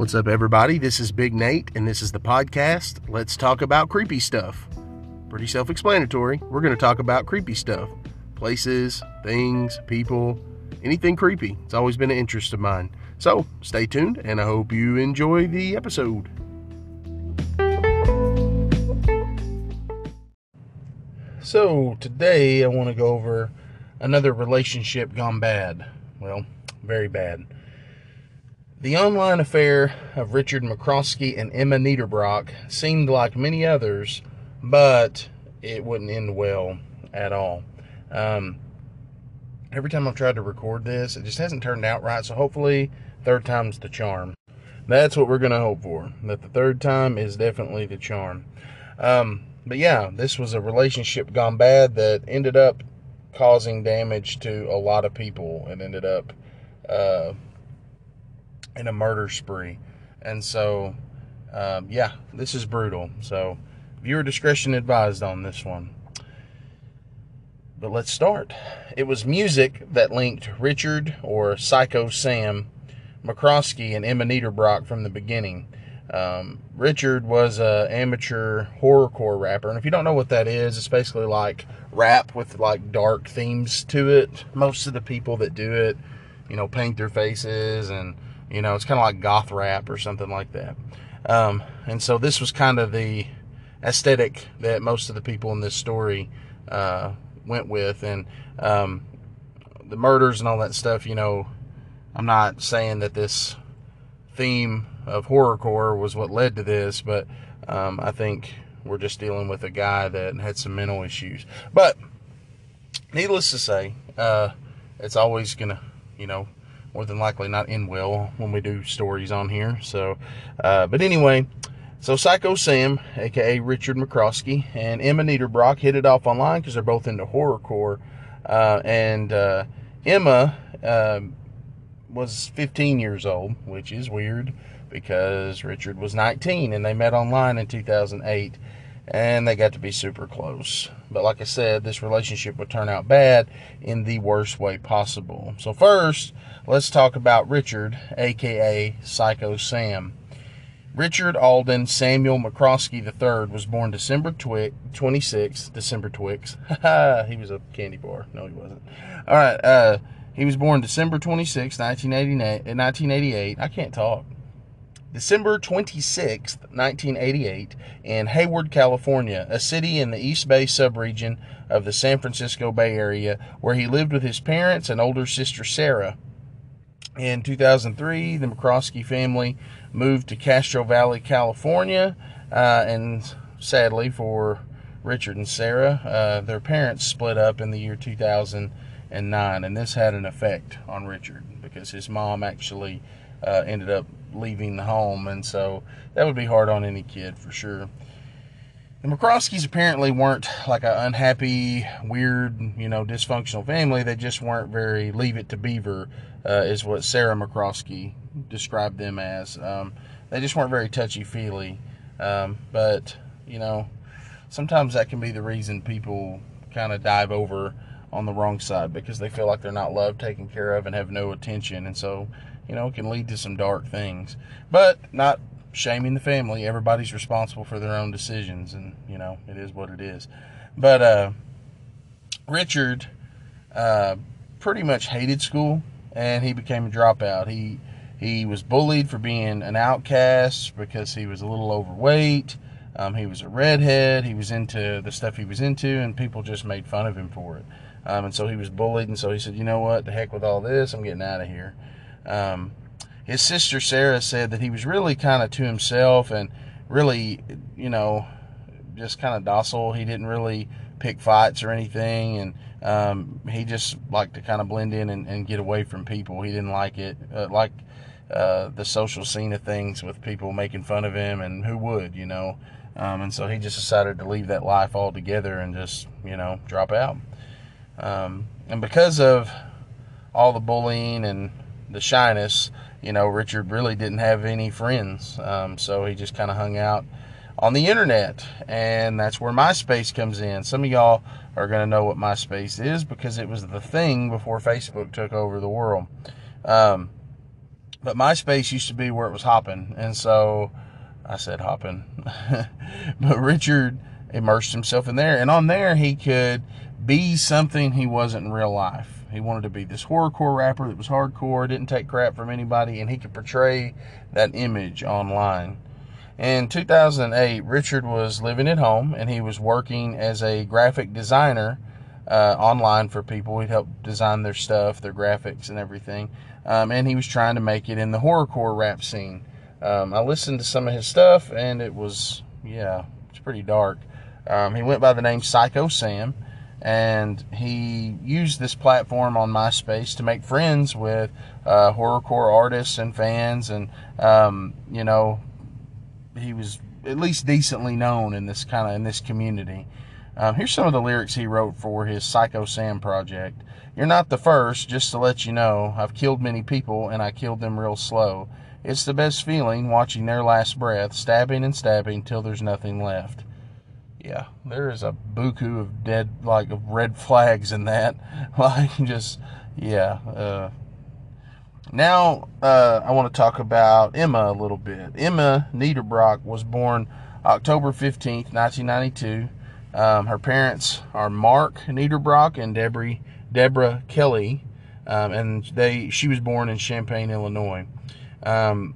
What's up, everybody? This is Big Nate, and this is the podcast. Let's talk about creepy stuff. Pretty self explanatory. We're going to talk about creepy stuff places, things, people, anything creepy. It's always been an interest of mine. So stay tuned, and I hope you enjoy the episode. So, today I want to go over another relationship gone bad. Well, very bad. The online affair of Richard McCroskey and Emma Niederbrock seemed like many others, but it wouldn't end well at all. Um, every time I've tried to record this, it just hasn't turned out right. So hopefully, third time's the charm. That's what we're going to hope for. That the third time is definitely the charm. Um, but yeah, this was a relationship gone bad that ended up causing damage to a lot of people and ended up uh, in a murder spree. And so, um, yeah, this is brutal. So, viewer discretion advised on this one. But let's start. It was music that linked Richard or Syko Sam McCroskey and Emma Niederbrock from the beginning. Um, Richard was an amateur horrorcore rapper, and if you don't know what that is, it's basically like rap with like dark themes to it. Most of the people that do it, you know, paint their faces and you know, it's kind of like goth rap or something like that. Um, and so this was kind of the aesthetic that most of the people in this story uh, went with. And um, the murders and all that stuff, you know, I'm not saying that this theme of horrorcore was what led to this, but um, I think we're just dealing with a guy that had some mental issues. But needless to say, uh, it's always going to, you know, more than likely not end well when we do stories on here. So, uh, but anyway, so Syko Sam, aka Richard McCroskey, and Emma Niederbrock hit it off online because they're both into horrorcore. Uh, and uh, Emma um, was 15 years old, which is weird because Richard was 19 and they met online in 2008 and they got to be super close. But like I said, this relationship would turn out bad in the worst way possible. So, first, let's talk about Richard, aka Syko Sam. Richard Alden Samuel McCroskey III was born December 26, December Twix. he was a candy bar. No, he wasn't. All right. Uh, he was born December 26, 1988. I can't talk. December 26, 1988, in Hayward, California, a city in the East Bay subregion of the San Francisco Bay Area, where he lived with his parents and older sister Sarah. In 2003, the McCroskey family moved to Castro Valley, California, uh, and sadly for Richard and Sarah, uh, their parents split up in the year 2009, and this had an effect on Richard because his mom actually uh, ended up leaving the home, and so that would be hard on any kid for sure. The McCroskeys apparently weren't like an unhappy, weird, you know, dysfunctional family. They just weren't very leave it to beaver, uh, is what Sarah McCroskey described them as. Um, they just weren't very touchy feely. Um, but, you know, sometimes that can be the reason people kind of dive over on the wrong side because they feel like they're not loved, taken care of, and have no attention. And so you know, it can lead to some dark things. But not shaming the family. Everybody's responsible for their own decisions, and you know, it is what it is. But uh, Richard uh, pretty much hated school, and he became a dropout. He he was bullied for being an outcast because he was a little overweight. Um, he was a redhead. He was into the stuff he was into, and people just made fun of him for it. Um, and so he was bullied, and so he said, "You know what? The heck with all this. I'm getting out of here." Um, his sister Sarah said that he was really kind of to himself and really, you know, just kind of docile. He didn't really pick fights or anything, and um, he just liked to kind of blend in and, and, get away from people. He didn't like it, uh, like uh, the social scene of things with people making fun of him, and who would, you know? Um, and so he just decided to leave that life altogether and just, you know, drop out. Um, and because of all the bullying and the shyness, you know, Richard really didn't have any friends. Um, so he just kind of hung out on the internet. And that's where MySpace comes in. Some of y'all are going to know what MySpace is because it was the thing before Facebook took over the world. Um, But MySpace used to be where it was hopping. And so I said hopping. but Richard immersed himself in there. And on there, he could be something he wasn't in real life. He wanted to be this horrorcore rapper that was hardcore, didn't take crap from anybody, and he could portray that image online. In 2008, Richard was living at home and he was working as a graphic designer uh, online for people. He'd help design their stuff, their graphics, and everything. Um, and he was trying to make it in the horrorcore rap scene. Um, I listened to some of his stuff and it was, yeah, it's pretty dark. Um, he went by the name Syko Sam and he used this platform on MySpace to make friends with uh, horrorcore artists and fans, and um, you know, he was at least decently known in this kind of in this community. Um, here's some of the lyrics he wrote for his Syko Sam project. You're not the first, just to let you know. I've killed many people, and I killed them real slow. It's the best feeling watching their last breath, stabbing and stabbing till there's nothing left yeah, there is a buku of dead, like of red flags in that. Like, just, yeah. Uh, now, uh, I want to talk about Emma a little bit. Emma Niederbrock was born October 15th, 1992. Um, her parents are Mark Niederbrock and Deborah, Deborah Kelly, um, and they she was born in Champaign, Illinois. Um,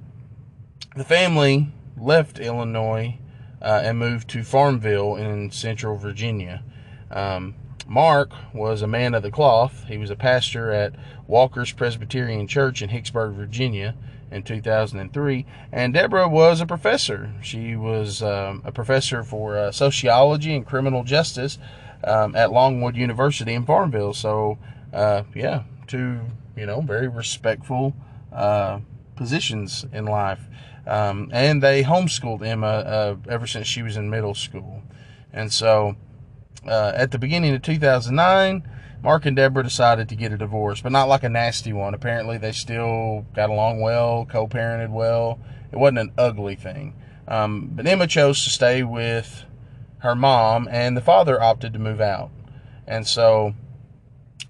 the family left Illinois uh, and moved to Farmville in central Virginia. Um, Mark was a man of the cloth. He was a pastor at Walker's Presbyterian Church in Hixburg, Virginia in 2003. And Deborah was a professor. She was um, a professor for uh, sociology and criminal justice um, at Longwood University in Farmville. So, uh, yeah, two, you know, very respectful uh, positions in life. Um, and they homeschooled Emma uh, ever since she was in middle school. And so uh, at the beginning of 2009, Mark and Deborah decided to get a divorce, but not like a nasty one. Apparently, they still got along well, co parented well. It wasn't an ugly thing. Um, but Emma chose to stay with her mom, and the father opted to move out. And so,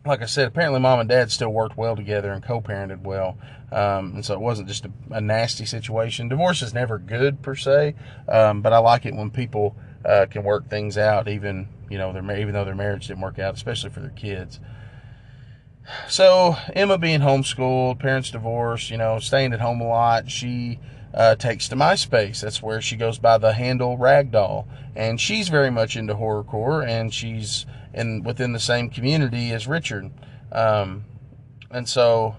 like I said, apparently, mom and dad still worked well together and co parented well. Um, and so it wasn't just a, a, nasty situation. Divorce is never good per se, um, but I like it when people uh, can work things out, even you know, their, even though their marriage didn't work out, especially for their kids. So Emma being homeschooled, parents divorced, you know, staying at home a lot, she uh, takes to MySpace. That's where she goes by the handle Ragdoll, and she's very much into horrorcore, and she's in within the same community as Richard. Um, and so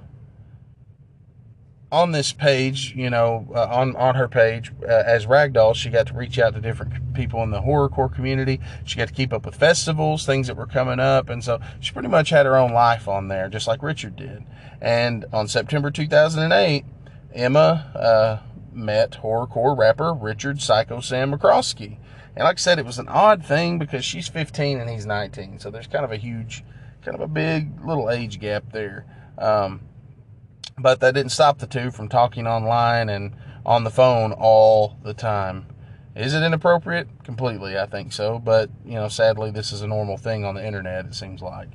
on this page, you know, uh, on on her page uh, as Ragdoll, she got to reach out to different people in the horrorcore community. She got to keep up with festivals, things that were coming up, and so she pretty much had her own life on there, just like Richard did. And on September 2008, Emma uh, met horrorcore rapper Richard Syko Sam McCroskey. And like I said, it was an odd thing because she's 15 and he's 19, so there's kind of a huge, kind of a big little age gap there. Um, but that didn't stop the two from talking online and on the phone all the time. Is it inappropriate? Completely, I think so. But, you know, sadly, this is a normal thing on the internet, it seems like.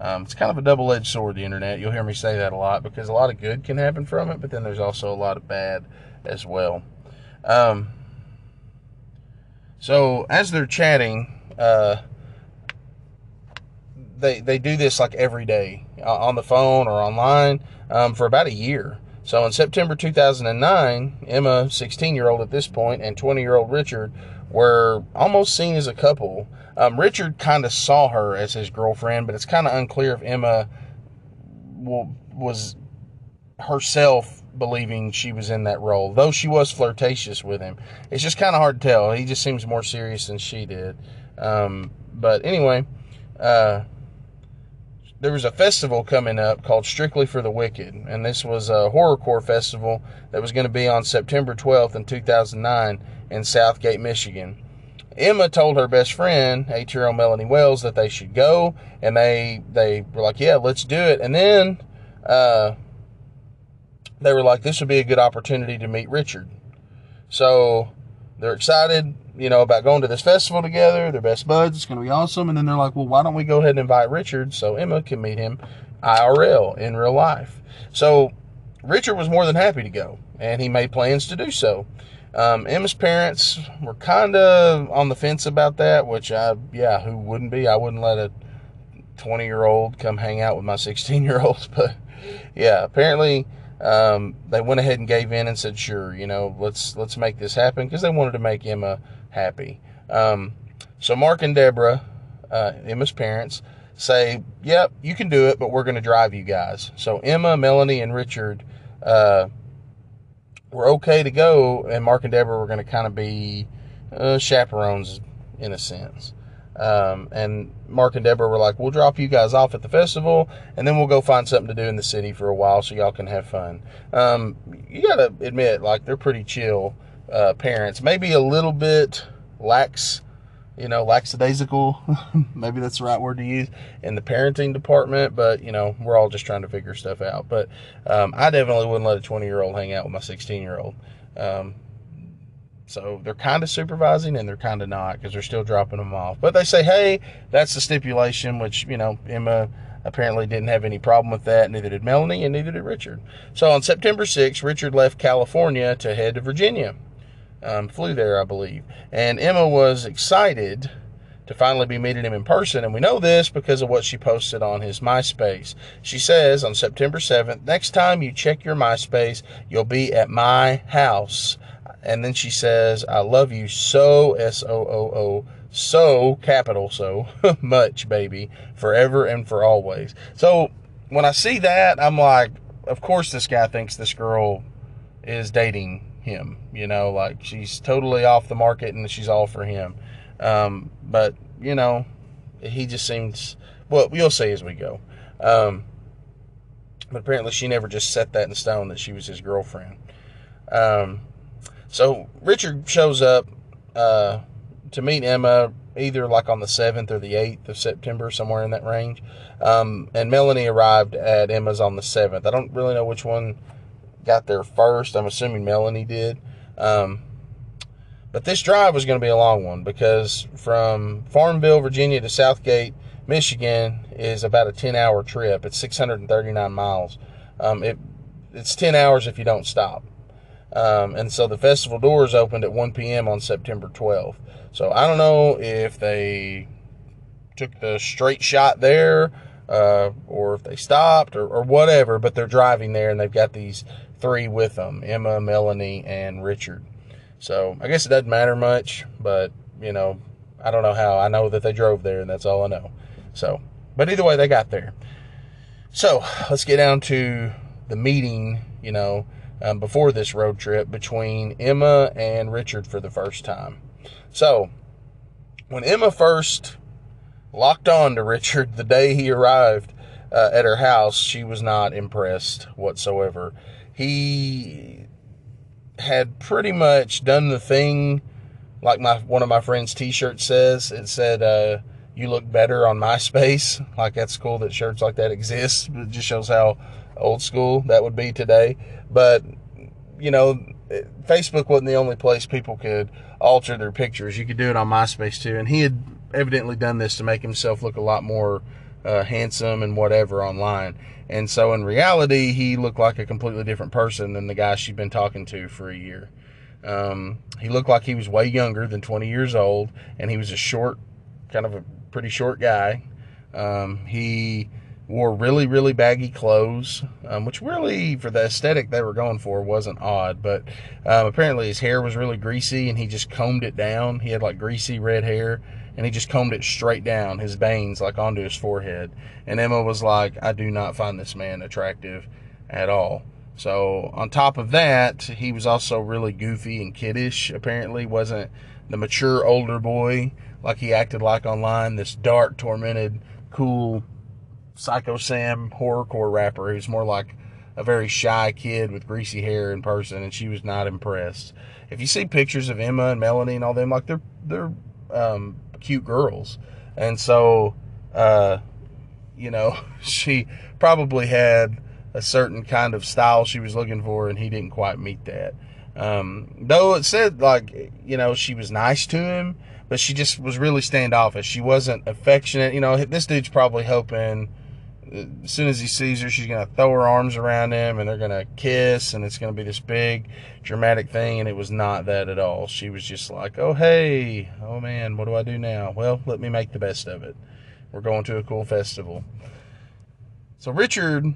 Um, it's kind of a double edged sword, the internet. You'll hear me say that a lot because a lot of good can happen from it, but then there's also a lot of bad as well. Um, so, as they're chatting, uh, they, they do this like every day on the phone or online um, for about a year. So in September 2009, Emma, 16 year old at this point, and 20 year old Richard were almost seen as a couple. Um, Richard kind of saw her as his girlfriend, but it's kind of unclear if Emma was herself believing she was in that role, though she was flirtatious with him. It's just kind of hard to tell. He just seems more serious than she did. Um, but anyway, uh, there was a festival coming up called Strictly for the Wicked, and this was a horrorcore festival that was going to be on September 12th in 2009 in Southgate, Michigan. Emma told her best friend, eight-year-old Melanie Wells, that they should go, and they they were like, "Yeah, let's do it." And then uh, they were like, "This would be a good opportunity to meet Richard." So they're excited you know, about going to this festival together. They're best buds. It's going to be awesome. And then they're like, well, why don't we go ahead and invite Richard so Emma can meet him IRL in real life? So Richard was more than happy to go, and he made plans to do so. Um, Emma's parents were kind of on the fence about that, which I, yeah, who wouldn't be? I wouldn't let a 20 year old come hang out with my 16 year old, but yeah, apparently um, they went ahead and gave in and said, sure, you know, let's let's make this happen because they wanted to make Emma happy. Um, so Mark and Deborah, uh, Emma's parents, say, yep, you can do it, but we're going to drive you guys. So Emma, Melanie, and Richard uh, were okay to go, and Mark and Deborah were going to kind of be uh, chaperones in a sense. Um, and Mark and Deborah were like, we'll drop you guys off at the festival, and then we'll go find something to do in the city for a while so y'all can have fun. Um, you got to admit, like, they're pretty chill uh, parents. Maybe a little bit lax, you know, lackadaisical. Maybe that's the right word to use in the parenting department, but, you know, we're all just trying to figure stuff out. But um, I definitely wouldn't let a 20 year old hang out with my 16 year old. Um, so they're kind of supervising and they're kind of not because they're still dropping them off. But they say, hey, that's the stipulation, which, you know, Emma apparently didn't have any problem with that. Neither did Melanie and neither did Richard. So on September 6th, Richard left California to head to Virginia. Um, flew there, I believe. And Emma was excited to finally be meeting him in person. And we know this because of what she posted on his MySpace. She says on September 7th, next time you check your MySpace, you'll be at my house. And then she says, I love you so, S O O O, so, capital so, much, baby, forever and for always. So when I see that, I'm like, of course this guy thinks this girl is dating him. You know, like she's totally off the market and she's all for him. Um, but, you know, he just seems, well, you'll see as we go. Um, but apparently she never just set that in stone that she was his girlfriend. Um, so Richard shows up uh, to meet Emma either like on the 7th or the 8th of September, somewhere in that range. Um, and Melanie arrived at Emma's on the 7th. I don't really know which one got there first. I'm assuming Melanie did. Um, but this drive was going to be a long one because from Farmville, Virginia to Southgate, Michigan is about a 10 hour trip. It's 639 miles. Um, it, it's 10 hours if you don't stop. Um, and so the festival doors opened at 1 p.m. on September 12th. So I don't know if they took the straight shot there uh, or if they stopped or, or, whatever, but they're driving there and they've got these three with them Emma, Melanie, and Richard. So I guess it doesn't matter much, but you know, I don't know how. I know that they drove there and that's all I know. So, but either way, they got there. So let's get down to the meeting, you know um, before this road trip between Emma and Richard for the first time. So, when Emma first locked on to Richard the day he arrived uh, at her house, she was not impressed whatsoever. He had pretty much done the thing like my one of my friends' t-shirt says. It said, uh, "You look better on MySpace." Like that's cool that shirts like that exist. It just shows how old school that would be today. But, you know, Facebook wasn't the only place people could alter their pictures. You could do it on MySpace too. And he had evidently done this to make himself look a lot more uh, handsome and whatever online. And so in reality, he looked like a completely different person than the guy she'd been talking to for a year. Um, he looked like he was way younger than 20 years old, and he was a short, kind of a pretty short guy. Um, he wore really, really baggy clothes, um, which really, for the aesthetic they were going for, wasn't odd. But um, apparently his hair was really greasy and he just combed it down. He had like greasy red hair and he just combed it straight down, his bangs, like onto his forehead. And Emma was like, I do not find this man attractive at all. So on top of that, he was also really goofy and kiddish, apparently. Wasn't the mature older boy like he acted like online, this dark, tormented, cool Syko Sam horrorcore rapper who's more like a very shy kid with greasy hair in person, and she was not impressed. If you see pictures of Emma and Melanie and all them, like they're they're um, cute girls, and so uh, you know she probably had a certain kind of style she was looking for, and he didn't quite meet that. Um, though it said like you know she was nice to him, but she just was really standoffish. She wasn't affectionate. You know, this dude's probably hoping as soon as he sees her, she's going to throw her arms around him and they're going to kiss and it's going to be this big dramatic thing. And it was not that at all. She was just like, oh, hey, oh man, what do I do now? Well, let me make the best of it. We're going to a cool festival. So Richard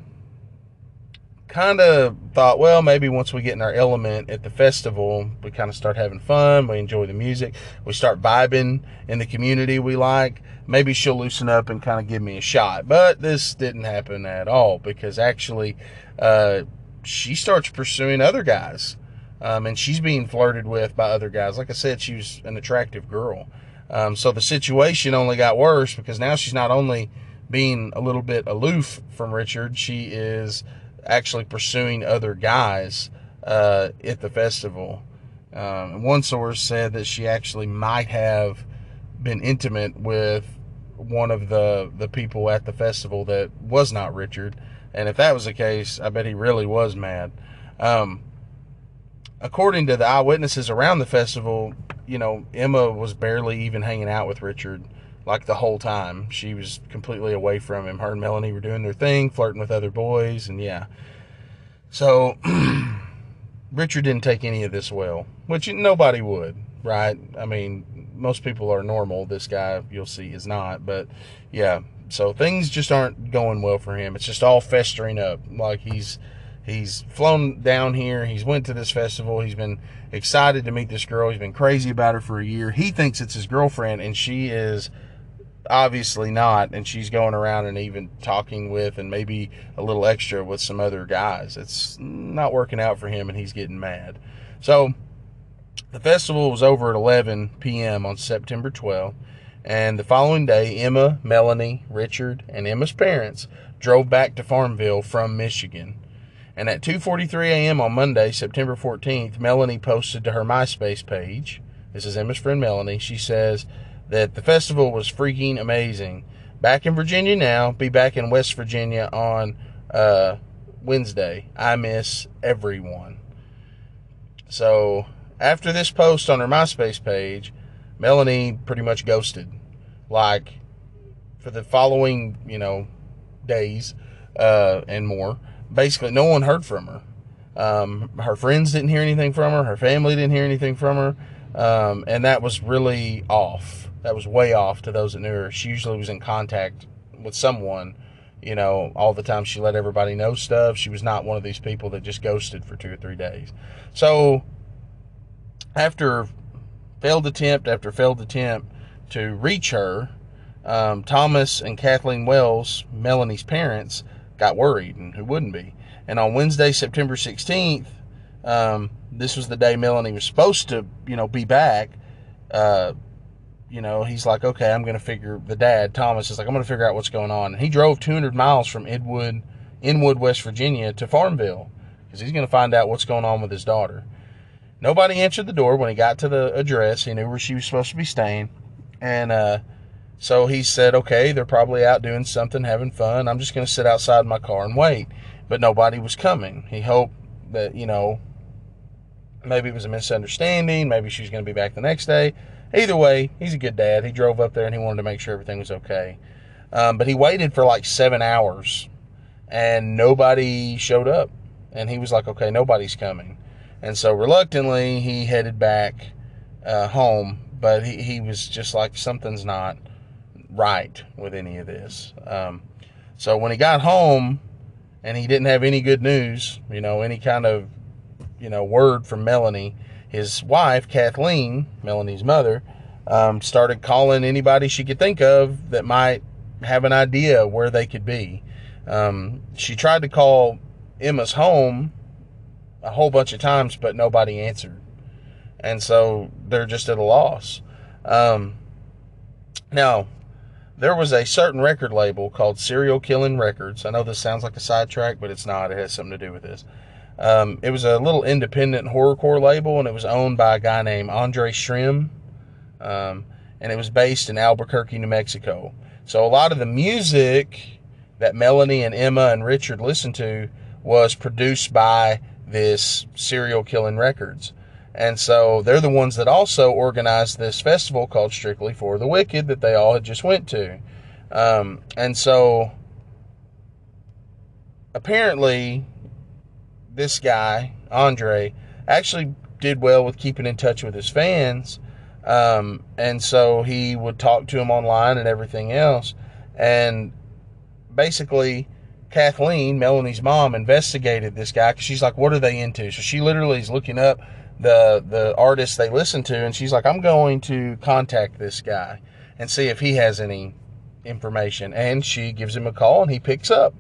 kind of thought, well, maybe once we get in our element at the festival, we kind of start having fun. We enjoy the music. We start vibing in the community we like maybe she'll loosen up and kind of give me a shot. But this didn't happen at all because actually, uh, she starts pursuing other guys. Um, and she's being flirted with by other guys. Like I said, she was an attractive girl. Um, so the situation only got worse because now she's not only being a little bit aloof from Richard, she is actually pursuing other guys uh, at the festival. Um, one source said that she actually might have been intimate with one of the the people at the festival that was not Richard. And if that was the case, I bet he really was mad. Um, according to the eyewitnesses around the festival, you know, Emma was barely even hanging out with Richard like the whole time. She was completely away from him. Her and Melanie were doing their thing, flirting with other boys, and yeah. So Richard didn't take any of this well, which nobody would, right? I mean, most people are normal. This guy, you'll see, is not. But yeah, so things just aren't going well for him. It's just all festering up. Like he's he's flown down here. He's went to this festival. He's been excited to meet this girl. He's been crazy about her for a year. He thinks it's his girlfriend, and she is obviously not. And she's going around and even talking with, and maybe a little extra with some other guys. It's not working out for him, and he's getting mad. So the festival was over at 11 p.m. on September 12th. and the following day, Emma, Melanie, Richard, and Emma's parents drove back to Farmville from Michigan. And at 2:43 a.m. on Monday, September 14th, Melanie posted to her MySpace page. This is Emma's friend Melanie. She says that the festival was freaking amazing. Back in Virginia now. Be back in West Virginia on uh, Wednesday. I miss everyone. So after this post on her MySpace page, Melanie pretty much ghosted. Like for the following, you know, days uh, and more. Basically, no one heard from her. Um, her friends didn't hear anything from her. Her family didn't hear anything from her. Um, and that was really off. That was way off to those that knew her. She usually was in contact with someone, you know, all the time. She let everybody know stuff. She was not one of these people that just ghosted for two or three days. So after failed attempt after failed attempt to reach her, um, Thomas and Kathleen Wells, Melanie's parents, got worried, and who wouldn't be? And on Wednesday, September 16th, um, this was the day Melanie was supposed to, you know, be back. Uh, you know, he's like, okay, I'm going to figure. The dad, Thomas, is like, I'm going to figure out what's going on. And he drove 200 miles from Edwood, Inwood, West Virginia, to Farmville because he's going to find out what's going on with his daughter. Nobody answered the door when he got to the address. He knew where she was supposed to be staying. And uh, so he said, okay, they're probably out doing something, having fun. I'm just going to sit outside my car and wait. But nobody was coming. He hoped that, you know, maybe it was a misunderstanding. Maybe she's going to be back the next day. Either way, he's a good dad. He drove up there and he wanted to make sure everything was okay. Um, but he waited for like seven hours and nobody showed up. And he was like, okay, nobody's coming. And so reluctantly, he headed back uh, home, but he, he was just like, something's not right with any of this. Um, so when he got home and he didn't have any good news, you know, any kind of, you know, word from Melanie, his wife, Kathleen, Melanie's mother, um, started calling anybody she could think of that might have an idea where they could be. Um, she tried to call Emma's home a whole bunch of times, but nobody answered. And so they're just at a loss. Um, now, there was a certain record label called Serial Killing Records. I know this sounds like a sidetrack, but it's not. It has something to do with this. Um, it was a little independent horrorcore label, and it was owned by a guy named Andre Schramm. Um, and it was based in Albuquerque, New Mexico. So a lot of the music that Melanie and Emma and Richard listened to was produced by this serial killing records. And so they're the ones that also organized this festival called Strictly for the Wicked that they all had just went to. Um, and so apparently, this guy, Andre, actually did well with keeping in touch with his fans. Um, and so he would talk to him online and everything else. And basically, Kathleen, Melanie's mom, investigated this guy because she's like, "What are they into?" So she literally is looking up the the artists they listen to, and she's like, "I'm going to contact this guy and see if he has any information." And she gives him a call, and he picks up,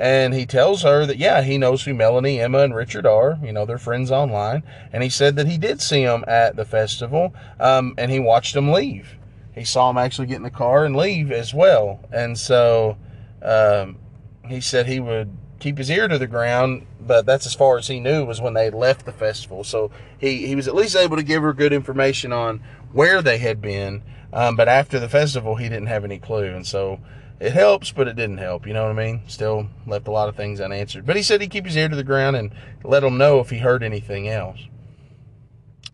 and he tells her that yeah, he knows who Melanie, Emma, and Richard are. You know, they're friends online, and he said that he did see them at the festival, um, and he watched them leave. He saw them actually get in the car and leave as well, and so. Um, he said he would keep his ear to the ground, but that's as far as he knew was when they left the festival. So he, he was at least able to give her good information on where they had been. Um, but after the festival, he didn't have any clue. And so it helps, but it didn't help. You know what I mean? Still left a lot of things unanswered. But he said he'd keep his ear to the ground and let him know if he heard anything else.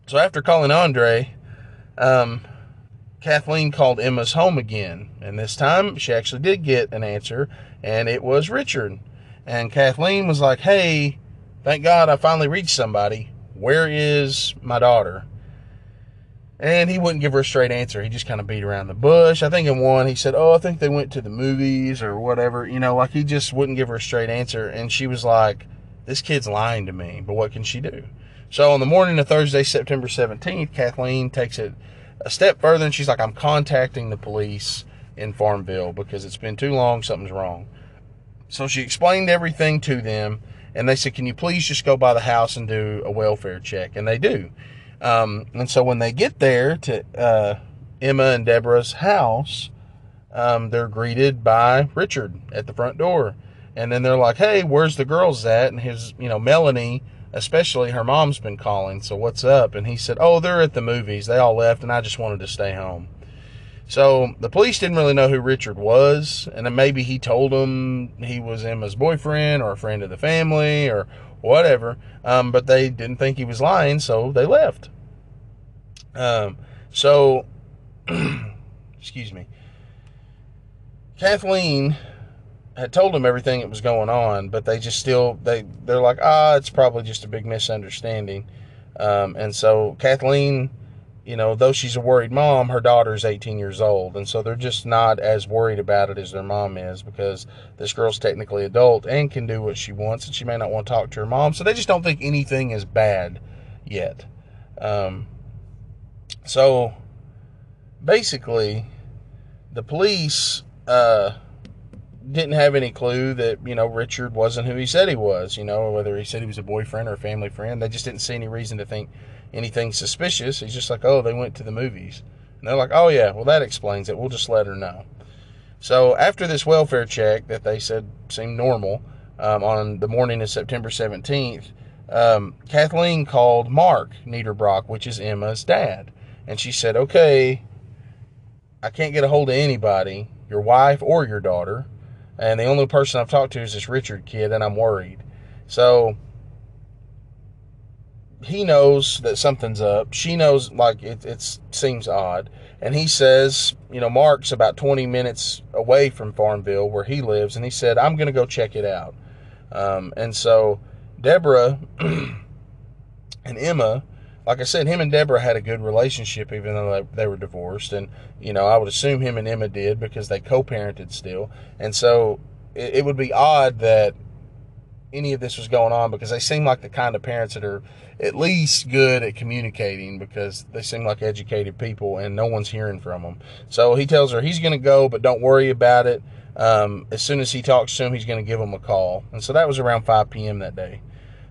So after calling Andre, um, Kathleen called Emma's home again. And this time she actually did get an answer and it was Richard. And Kathleen was like, Hey, thank God I finally reached somebody. Where is my daughter? And he wouldn't give her a straight answer. He just kind of beat around the bush. I think in one, he said, Oh, I think they went to the movies or whatever. You know, like he just wouldn't give her a straight answer. And she was like, This kid's lying to me, but what can she do? So on the morning of Thursday, September 17th, Kathleen takes it a step further and she's like, I'm contacting the police in Farmville because it's been too long, something's wrong. So she explained everything to them, and they said, Can you please just go by the house and do a welfare check? And they do. Um, and so when they get there to uh, Emma and Deborah's house, um, they're greeted by Richard at the front door. And then they're like, Hey, where's the girls at? And his, you know, Melanie, especially her mom's been calling. So what's up? And he said, Oh, they're at the movies. They all left, and I just wanted to stay home. So the police didn't really know who Richard was, and then maybe he told them he was Emma's boyfriend or a friend of the family or whatever. Um, but they didn't think he was lying, so they left. Um, so, excuse me. Kathleen had told them everything that was going on, but they just still they they're like, ah, it's probably just a big misunderstanding. Um, and so Kathleen you know, though she's a worried mom, her daughter's 18 years old. And so they're just not as worried about it as their mom is because this girl's technically adult and can do what she wants and she may not want to talk to her mom. So they just don't think anything is bad yet. Um, so basically, the police uh, didn't have any clue that, you know, Richard wasn't who he said he was, you know, whether he said he was a boyfriend or a family friend. They just didn't see any reason to think anything suspicious. He's just like, oh, they went to the movies. And they're like, oh, yeah, well, that explains it. We'll just let her know. So after this welfare check that they said seemed normal um, on the morning of September 17th, um, Kathleen called Mark Niederbrock, which is Emma's dad. And she said, okay, I can't get a hold of anybody, your wife or your daughter. And the only person I've talked to is this Richard kid, and I'm worried. So he knows that something's up. She knows like it, it seems odd. And he says, you know, Mark's about 20 minutes away from Farmville where he lives. And he said, I'm going to go check it out. Um, and so Deborah and Emma, like I said, him and Deborah had a good relationship, even though they, were divorced. And, you know, I would assume him and Emma did because they co parented still. And so it, it would be odd that any of this was going on because they seem like the kind of parents that are at least good at communicating because they seem like educated people and no one's hearing from them. So he tells her he's going to go, but don't worry about it. Um, as soon as he talks to him, he's going to give him a call. And so that was around 5 p.m. that day.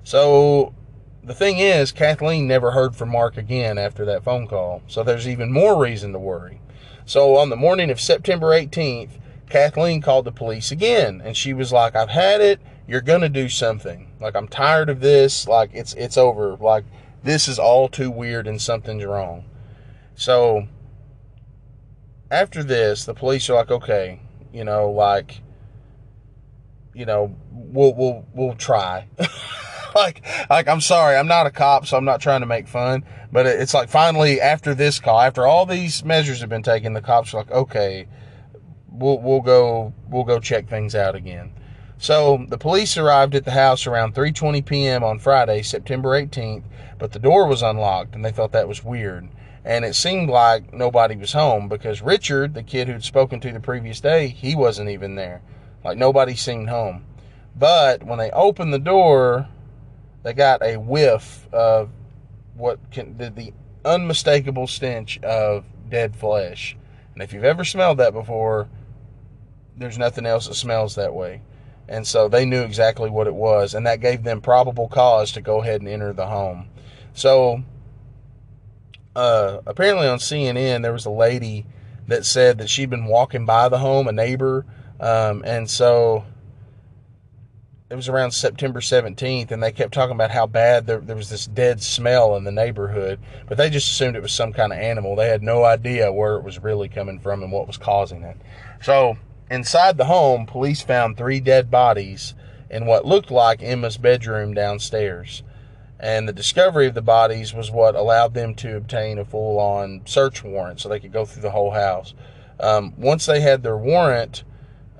So the thing is, Kathleen never heard from Mark again after that phone call. So there's even more reason to worry. So on the morning of September 18th, Kathleen called the police again and she was like, I've had it you're gonna do something. Like I'm tired of this. Like it's it's over. Like this is all too weird and something's wrong. So after this, the police are like, okay, you know, like, you know, we'll we'll we'll try. like like I'm sorry, I'm not a cop, so I'm not trying to make fun. But it's like finally after this call, after all these measures have been taken, the cops are like, okay, we'll we'll go we'll go check things out again. So the police arrived at the house around 3:20 p.m. on Friday, September 18th, but the door was unlocked and they thought that was weird. And it seemed like nobody was home because Richard, the kid who'd spoken to the previous day, he wasn't even there. Like nobody seemed home. But when they opened the door, they got a whiff of what can the, the unmistakable stench of dead flesh. And if you've ever smelled that before, there's nothing else that smells that way. And so they knew exactly what it was, and that gave them probable cause to go ahead and enter the home. So uh, apparently on CNN, there was a lady that said that she'd been walking by the home, a neighbor, um, and so it was around September 17th, and they kept talking about how bad there, there was this dead smell in the neighborhood, but they just assumed it was some kind of animal. They had no idea where it was really coming from and what was causing it. So, inside the home, police found three dead bodies in what looked like Emma's bedroom downstairs. And the discovery of the bodies was what allowed them to obtain a full on search warrant so they could go through the whole house. Um, once they had their warrant,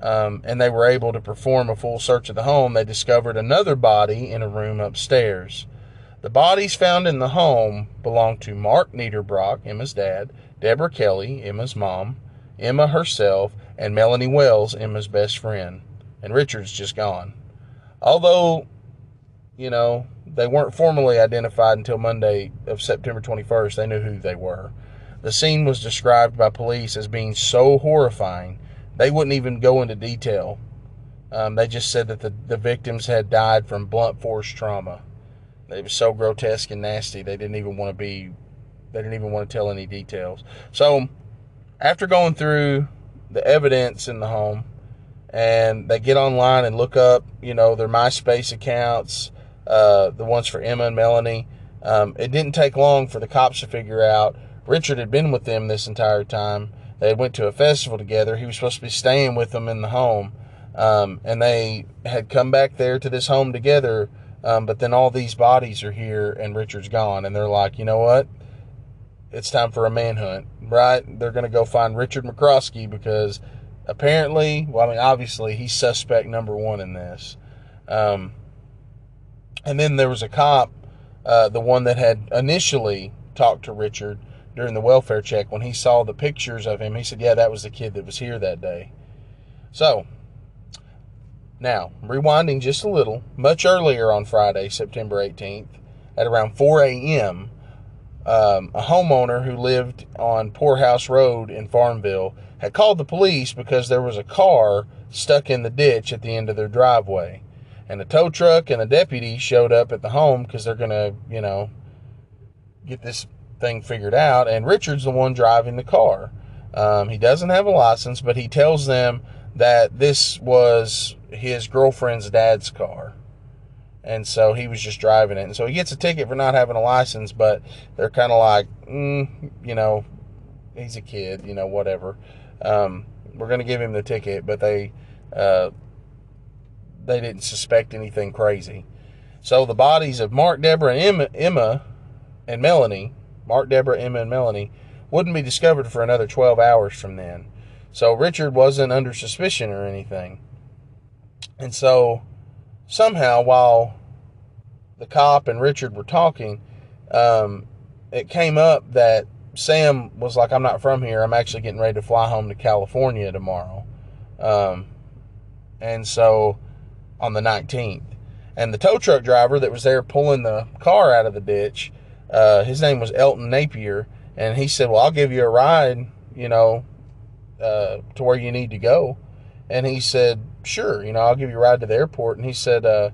um, and they were able to perform a full search of the home, they discovered another body in a room upstairs. The bodies found in the home belonged to Mark Niederbrock, Emma's dad, Deborah Kelly, Emma's mom, Emma herself, and Melanie Wells, Emma's best friend. And Richard's just gone. Although, you know, they weren't formally identified until Monday of September 21st, they knew who they were. The scene was described by police as being so horrifying they wouldn't even go into detail. Um, they just said that the, the victims had died from blunt force trauma. It was so grotesque and nasty, they didn't even want to be, they didn't even want to tell any details. So, after going through the evidence in the home, and they get online and look up, you know, their MySpace accounts, uh, the ones for Emma and Melanie. Um, it didn't take long for the cops to figure out Richard had been with them this entire time they went to a festival together. He was supposed to be staying with them in the home. Um, and they had come back there to this home together. Um, but then all these bodies are here and Richard's gone. And they're like, you know what? It's time for a manhunt, right? They're going to go find Richard McCroskey because apparently, well, I mean, obviously, he's suspect number one in this. Um, and then there was a cop, uh, the one that had initially talked to Richard, during the welfare check when he saw the pictures of him. He said, Yeah, that was the kid that was here that day. So, now, rewinding just a little, much earlier on Friday, September 18th, at around 4 a.m., um, a homeowner who lived on Poorhouse Road in Farmville had called the police because there was a car stuck in the ditch at the end of their driveway. And a tow truck and a deputy showed up at the home because they're going to, you know, get this thing figured out, and Richard's the one driving the car. Um, he doesn't have a license, but he tells them that this was his girlfriend's dad's car. And so he was just driving it. And so he gets a ticket for not having a license, but they're kind of like, mm, you know, he's a kid, you know, whatever. Um, we're going to give him the ticket, but they, uh, they didn't suspect anything crazy. So the bodies of Mark, Deborah, and Emma, Emma and Melanie Mark, Deborah, Emma, and Melanie, wouldn't be discovered for another 12 hours from then. So Richard wasn't under suspicion or anything. And so somehow, while the cop and Richard were talking, um, it came up that Sam was like, I'm not from here. I'm actually getting ready to fly home to California tomorrow. Um, and so on the 19th. And the tow truck driver that was there pulling the car out of the ditch uh, his name was Elton Napier, and he said, "Well, I'll give you a ride, you know, uh, to where you need to go." And he said, "Sure, you know, I'll give you a ride to the airport." And he said, uh,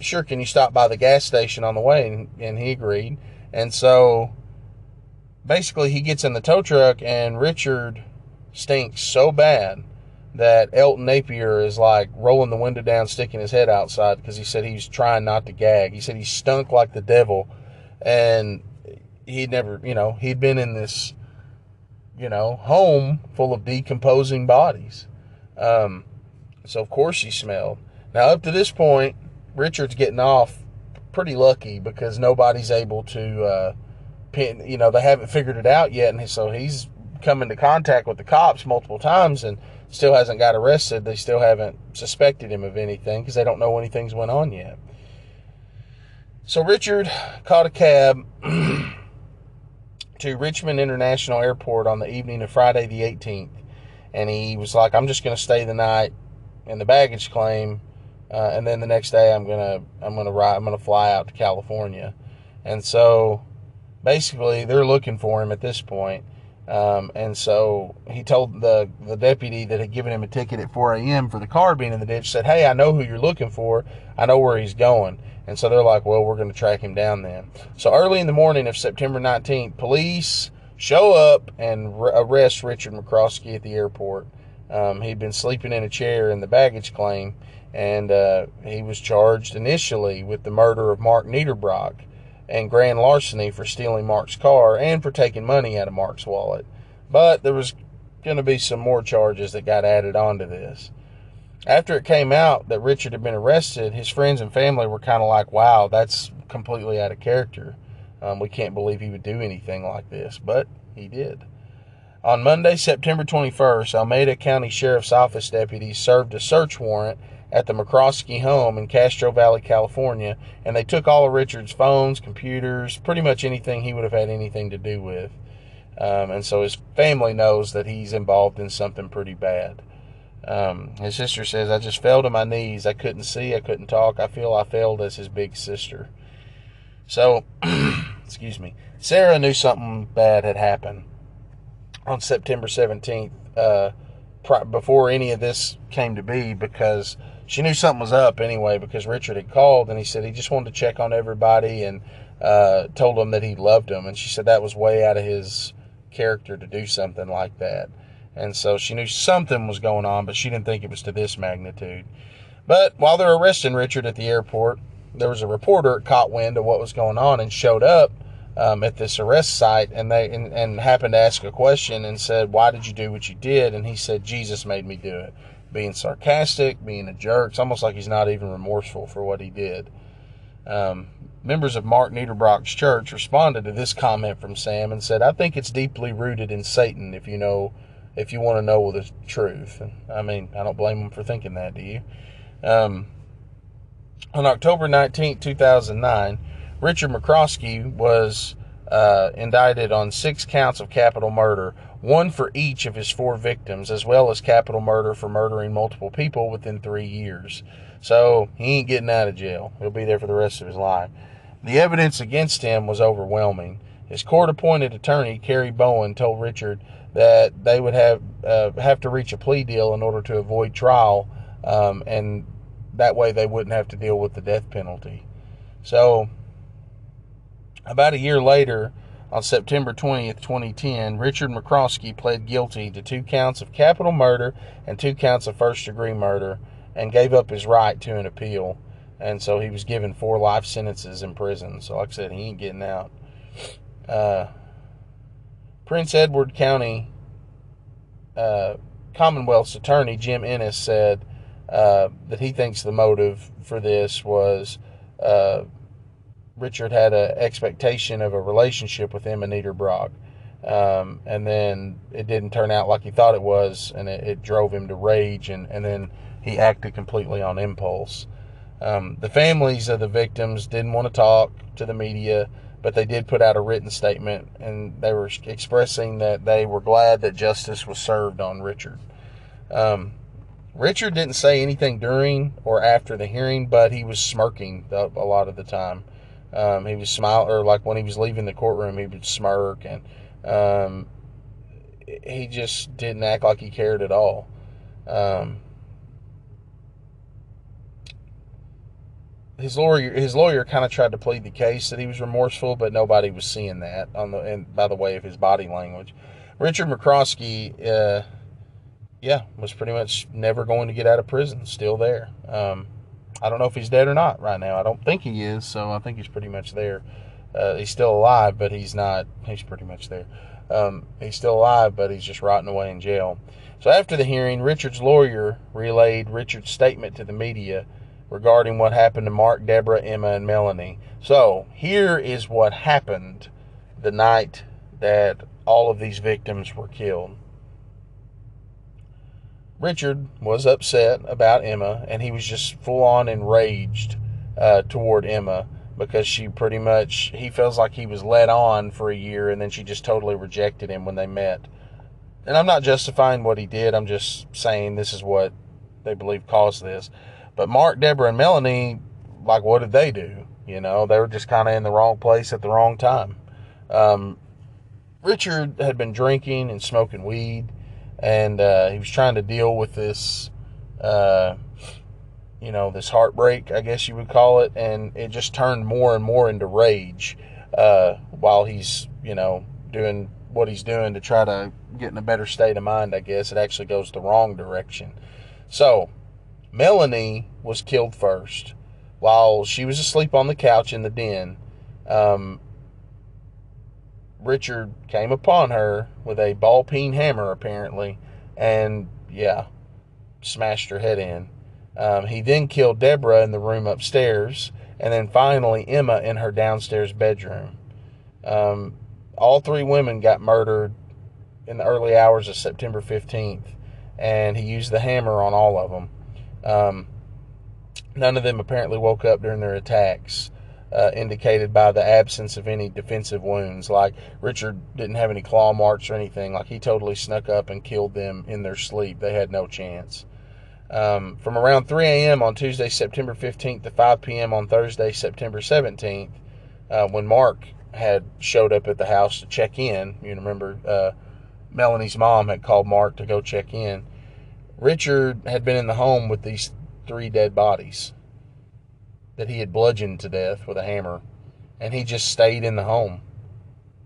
"Sure, can you stop by the gas station on the way?" And, and he agreed. And so, basically, he gets in the tow truck, and Richard stinks so bad that Elton Napier is like rolling the window down, sticking his head outside because he said he was trying not to gag. He said he stunk like the devil and he'd never, you know, he'd been in this, you know, home full of decomposing bodies. Um, so of course he smelled. Now up to this point, Richard's getting off pretty lucky because nobody's able to uh, pin. You know, they haven't figured it out yet, and so he's come into contact with the cops multiple times and still hasn't got arrested. They still haven't suspected him of anything because they don't know anything's went on yet. So Richard caught a cab to Richmond International Airport on the evening of Friday the 18th, and he was like, "I'm just going to stay the night in the baggage claim, uh, and then the next day I'm gonna I'm gonna ride I'm gonna fly out to California." And so, basically, they're looking for him at this point. Um, and so he told the the deputy that had given him a ticket at 4 a.m. for the car being in the ditch. Said, "Hey, I know who you're looking for. I know where he's going." And so they're like, well, we're going to track him down then. So early in the morning of September 19th, police show up and arrest Richard McCroskey at the airport. Um, he'd been sleeping in a chair in the baggage claim, and uh, he was charged initially with the murder of Mark Niederbrock and grand larceny for stealing Mark's car and for taking money out of Mark's wallet. But there was going to be some more charges that got added onto this after it came out that Richard had been arrested, his friends and family were kind of like, wow, that's completely out of character. Um, we can't believe he would do anything like this, but he did. On Monday, September 21st, Alameda County Sheriff's Office deputies served a search warrant at the McCroskey home in Castro Valley, California, and they took all of Richard's phones, computers, pretty much anything he would have had anything to do with. Um, and so his family knows that he's involved in something pretty bad. Um, his sister says, I just fell to my knees. I couldn't see. I couldn't talk. I feel I failed as his big sister. So, excuse me. Sarah knew something bad had happened on September 17th, uh, before any of this came to be, because she knew something was up anyway, because Richard had called and he said he just wanted to check on everybody and uh, told them that he loved them. And she said that was way out of his character to do something like that. And so she knew something was going on, but she didn't think it was to this magnitude. But while they're arresting Richard at the airport, there was a reporter caught wind of what was going on and showed up um, at this arrest site and they and, and happened to ask a question and said, "Why did you do what you did?" And he said, "Jesus made me do it." Being sarcastic, being a jerk. It's almost like he's not even remorseful for what he did. Um, members of Mark Niederbrock's church responded to this comment from Sam and said, "I think it's deeply rooted in Satan. If you know if you want to know the truth. I mean, I don't blame them for thinking that, do you? Um, on October 19, 2009, Richard McCroskey was uh, indicted on six counts of capital murder, one for each of his four victims, as well as capital murder for murdering multiple people within three years. So he ain't getting out of jail. He'll be there for the rest of his life. The evidence against him was overwhelming. His court appointed attorney, Kerry Bowen, told Richard that they would have uh, have to reach a plea deal in order to avoid trial, um, and that way they wouldn't have to deal with the death penalty. So, about a year later, on September 20th, 2010, Richard McCroskey pled guilty to two counts of capital murder and two counts of first degree murder and gave up his right to an appeal. And so he was given four life sentences in prison. So, like I said, he ain't getting out. Uh, Prince Edward County uh, Commonwealth's attorney, Jim Ennis, said uh, that he thinks the motive for this was uh, Richard had an expectation of a relationship with Emma Niederbrock. Um, and then it didn't turn out like he thought it was, and it, it drove him to rage, and, and then he acted completely on impulse. Um, the families of the victims didn't want to talk to the media but they did put out a written statement and they were expressing that they were glad that justice was served on Richard. Um, Richard didn't say anything during or after the hearing, but he was smirking a lot of the time. Um, he was smile or like when he was leaving the courtroom, he would smirk and um, he just didn't act like he cared at all. Um, his lawyer his lawyer kind of tried to plead the case that he was remorseful, but nobody was seeing that on the and by the way of his body language. Richard McCroskey, uh, yeah, was pretty much never going to get out of prison. Still there. Um, I don't know if he's dead or not right now. I don't think he is, so I think he's pretty much there. Uh, he's still alive, but he's not. He's pretty much there. Um, he's still alive, but he's just rotting away in jail. So after the hearing, Richard's lawyer relayed Richard's statement to the media regarding what happened to Mark, Deborah, Emma, and Melanie. So here is what happened the night that all of these victims were killed. Richard was upset about Emma, and he was just full on enraged uh, toward Emma because she pretty much he feels like he was led on for a year, and then she just totally rejected him when they met. And I'm not justifying what he did. I'm just saying this is what they believe caused this. But Mark, Deborah, and Melanie, like, what did they do? You know, they were just kind of in the wrong place at the wrong time. Um, Richard had been drinking and smoking weed, and uh, he was trying to deal with this, uh, you know, this heartbreak, I guess you would call it, and it just turned more and more into rage uh, while he's, you know, doing what he's doing to try to get in a better state of mind. I guess it actually goes the wrong direction. So, Melanie was killed first while she was asleep on the couch in the den. Um, Richard came upon her with a ball peen hammer, apparently, and yeah, smashed her head in. Um, he then killed Deborah in the room upstairs, and then finally Emma in her downstairs bedroom. Um, all three women got murdered in the early hours of September 15th, and he used the hammer on all of them. Um, none of them apparently woke up during their attacks uh, indicated by the absence of any defensive wounds. Like Richard didn't have any claw marks or anything. Like he totally snuck up and killed them in their sleep. They had no chance. Um, from around 3 a.m. on Tuesday, September 15th to 5 p.m. on Thursday, September 17th, uh, when Mark had showed up at the house to check in, you remember uh, Melanie's mom had called Mark to go check in. Richard had been in the home with these three dead bodies that he had bludgeoned to death with a hammer, and he just stayed in the home.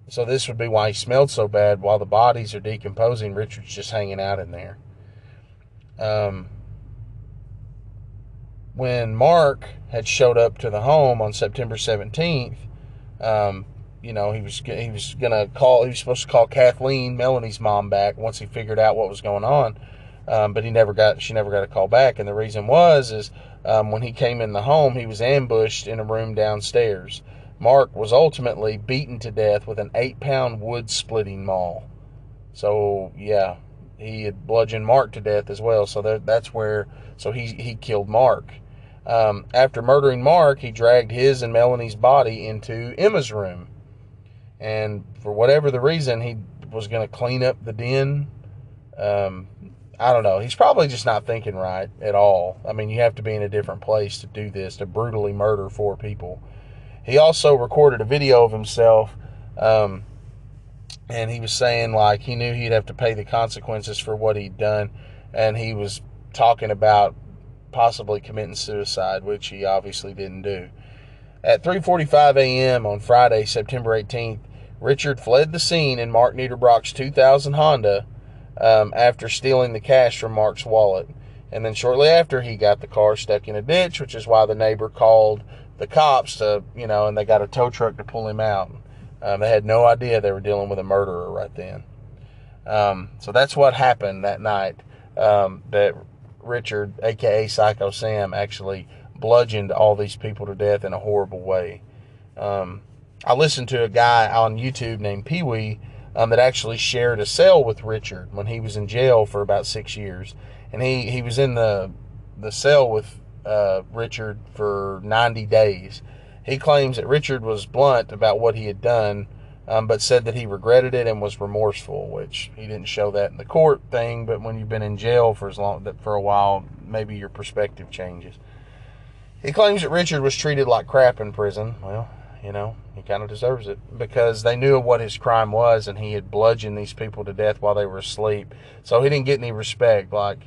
So this would be why he smelled so bad. While the bodies are decomposing, Richard's just hanging out in there. Um, when Mark had showed up to the home on September 17th, um, you know he was he was gonna call. He was supposed to call Kathleen, Melanie's mom, back once he figured out what was going on. Um, but he never got. She never got a call back, and the reason was is um, when he came in the home, he was ambushed in a room downstairs. Mark was ultimately beaten to death with an eight pound wood splitting maul. So, yeah, he had bludgeoned Mark to death as well. So that, that's where, so he, he killed Mark. Um, after murdering Mark, he dragged his and Melanie's body into Emma's room. And for whatever the reason, he was going to clean up the den. Um, I don't know. He's probably just not thinking right at all. I mean, you have to be in a different place to do this, to brutally murder four people. He also recorded a video of himself, um, and he was saying, like, he knew he'd have to pay the consequences for what he'd done, and he was talking about possibly committing suicide, which he obviously didn't do. At 3:45 a.m. on Friday, September 18th, Richard fled the scene in Mark Niederbrock's 2000 Honda um, after stealing the cash from Mark's wallet. And then shortly after, he got the car stuck in a ditch, which is why the neighbor called the cops to, you know, and they got a tow truck to pull him out. Um, they had no idea they were dealing with a murderer right then. Um, so that's what happened that night. Um, that Richard, aka Syko Sam, actually bludgeoned all these people to death in a horrible way. Um, I listened to a guy on YouTube named Pee Wee um, that actually shared a cell with Richard when he was in jail for about six years, and he he was in the the cell with uh, Richard for 90 days. He claims that Richard was blunt about what he had done, um, but said that he regretted it and was remorseful, which he didn't show that in the court thing. But when you've been in jail for as long for a while, maybe your perspective changes. He claims that Richard was treated like crap in prison. Well, you know, he kind of deserves it because they knew what his crime was and he had bludgeoned these people to death while they were asleep. So he didn't get any respect. Like,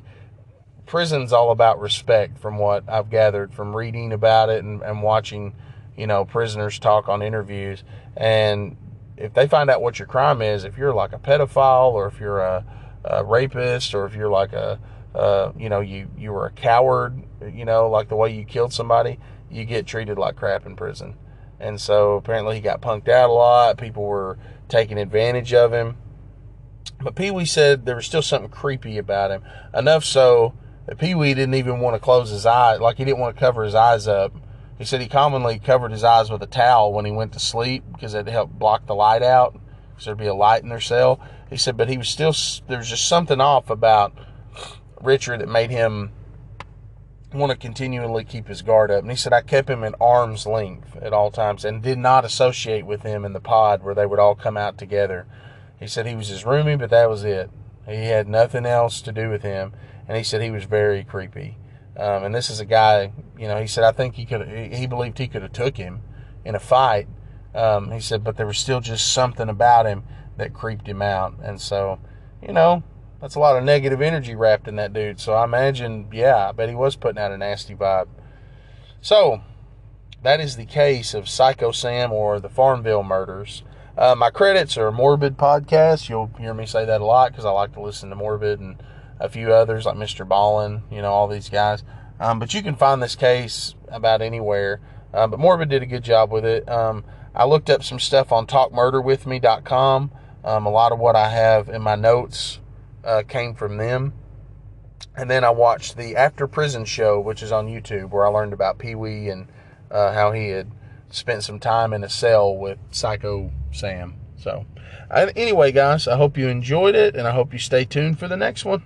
prison's all about respect from what I've gathered from reading about it and, and watching, you know, prisoners talk on interviews. And if they find out what your crime is, if you're like a pedophile or if you're a, a rapist or if you're like a, uh, you know, you, you were a coward, you know, like the way you killed somebody, you get treated like crap in prison. And so apparently he got punked out a lot. People were taking advantage of him. But Pee Wee said there was still something creepy about him. Enough so that Pee Wee didn't even want to close his eyes, like he didn't want to cover his eyes up. He said he commonly covered his eyes with a towel when he went to sleep because it helped block the light out. because there'd be a light in their cell. He said, but he was still there's just something off about Richard that made him want to continually keep his guard up. And he said, I kept him at arm's length at all times and did not associate with him in the pod where they would all come out together. He said he was his roomie, but that was it. He had nothing else to do with him. And he said he was very creepy. Um, and this is a guy, you know, he said, I think he could, he believed he could have took him in a fight. Um, he said, but there was still just something about him that creeped him out. And so, you know, that's a lot of negative energy wrapped in that dude. So I imagine, yeah, I bet he was putting out a nasty vibe. So that is the case of Syko Sam or the Farmville murders. Uh, my credits are Morbid Podcast. You'll hear me say that a lot because I like to listen to Morbid and a few others like Mr. Ballen, you know, all these guys. Um, but you can find this case about anywhere. Uh, but Morbid did a good job with it. Um, I looked up some stuff on talkmurderwithme.com. Um, a lot of what I have in my notes uh, came from them. And then I watched the After Prison show, which is on YouTube, where I learned about Pee Wee and uh, how he had spent some time in a cell with Syko Sam. So, anyway, guys, I hope you enjoyed it, and I hope you stay tuned for the next one.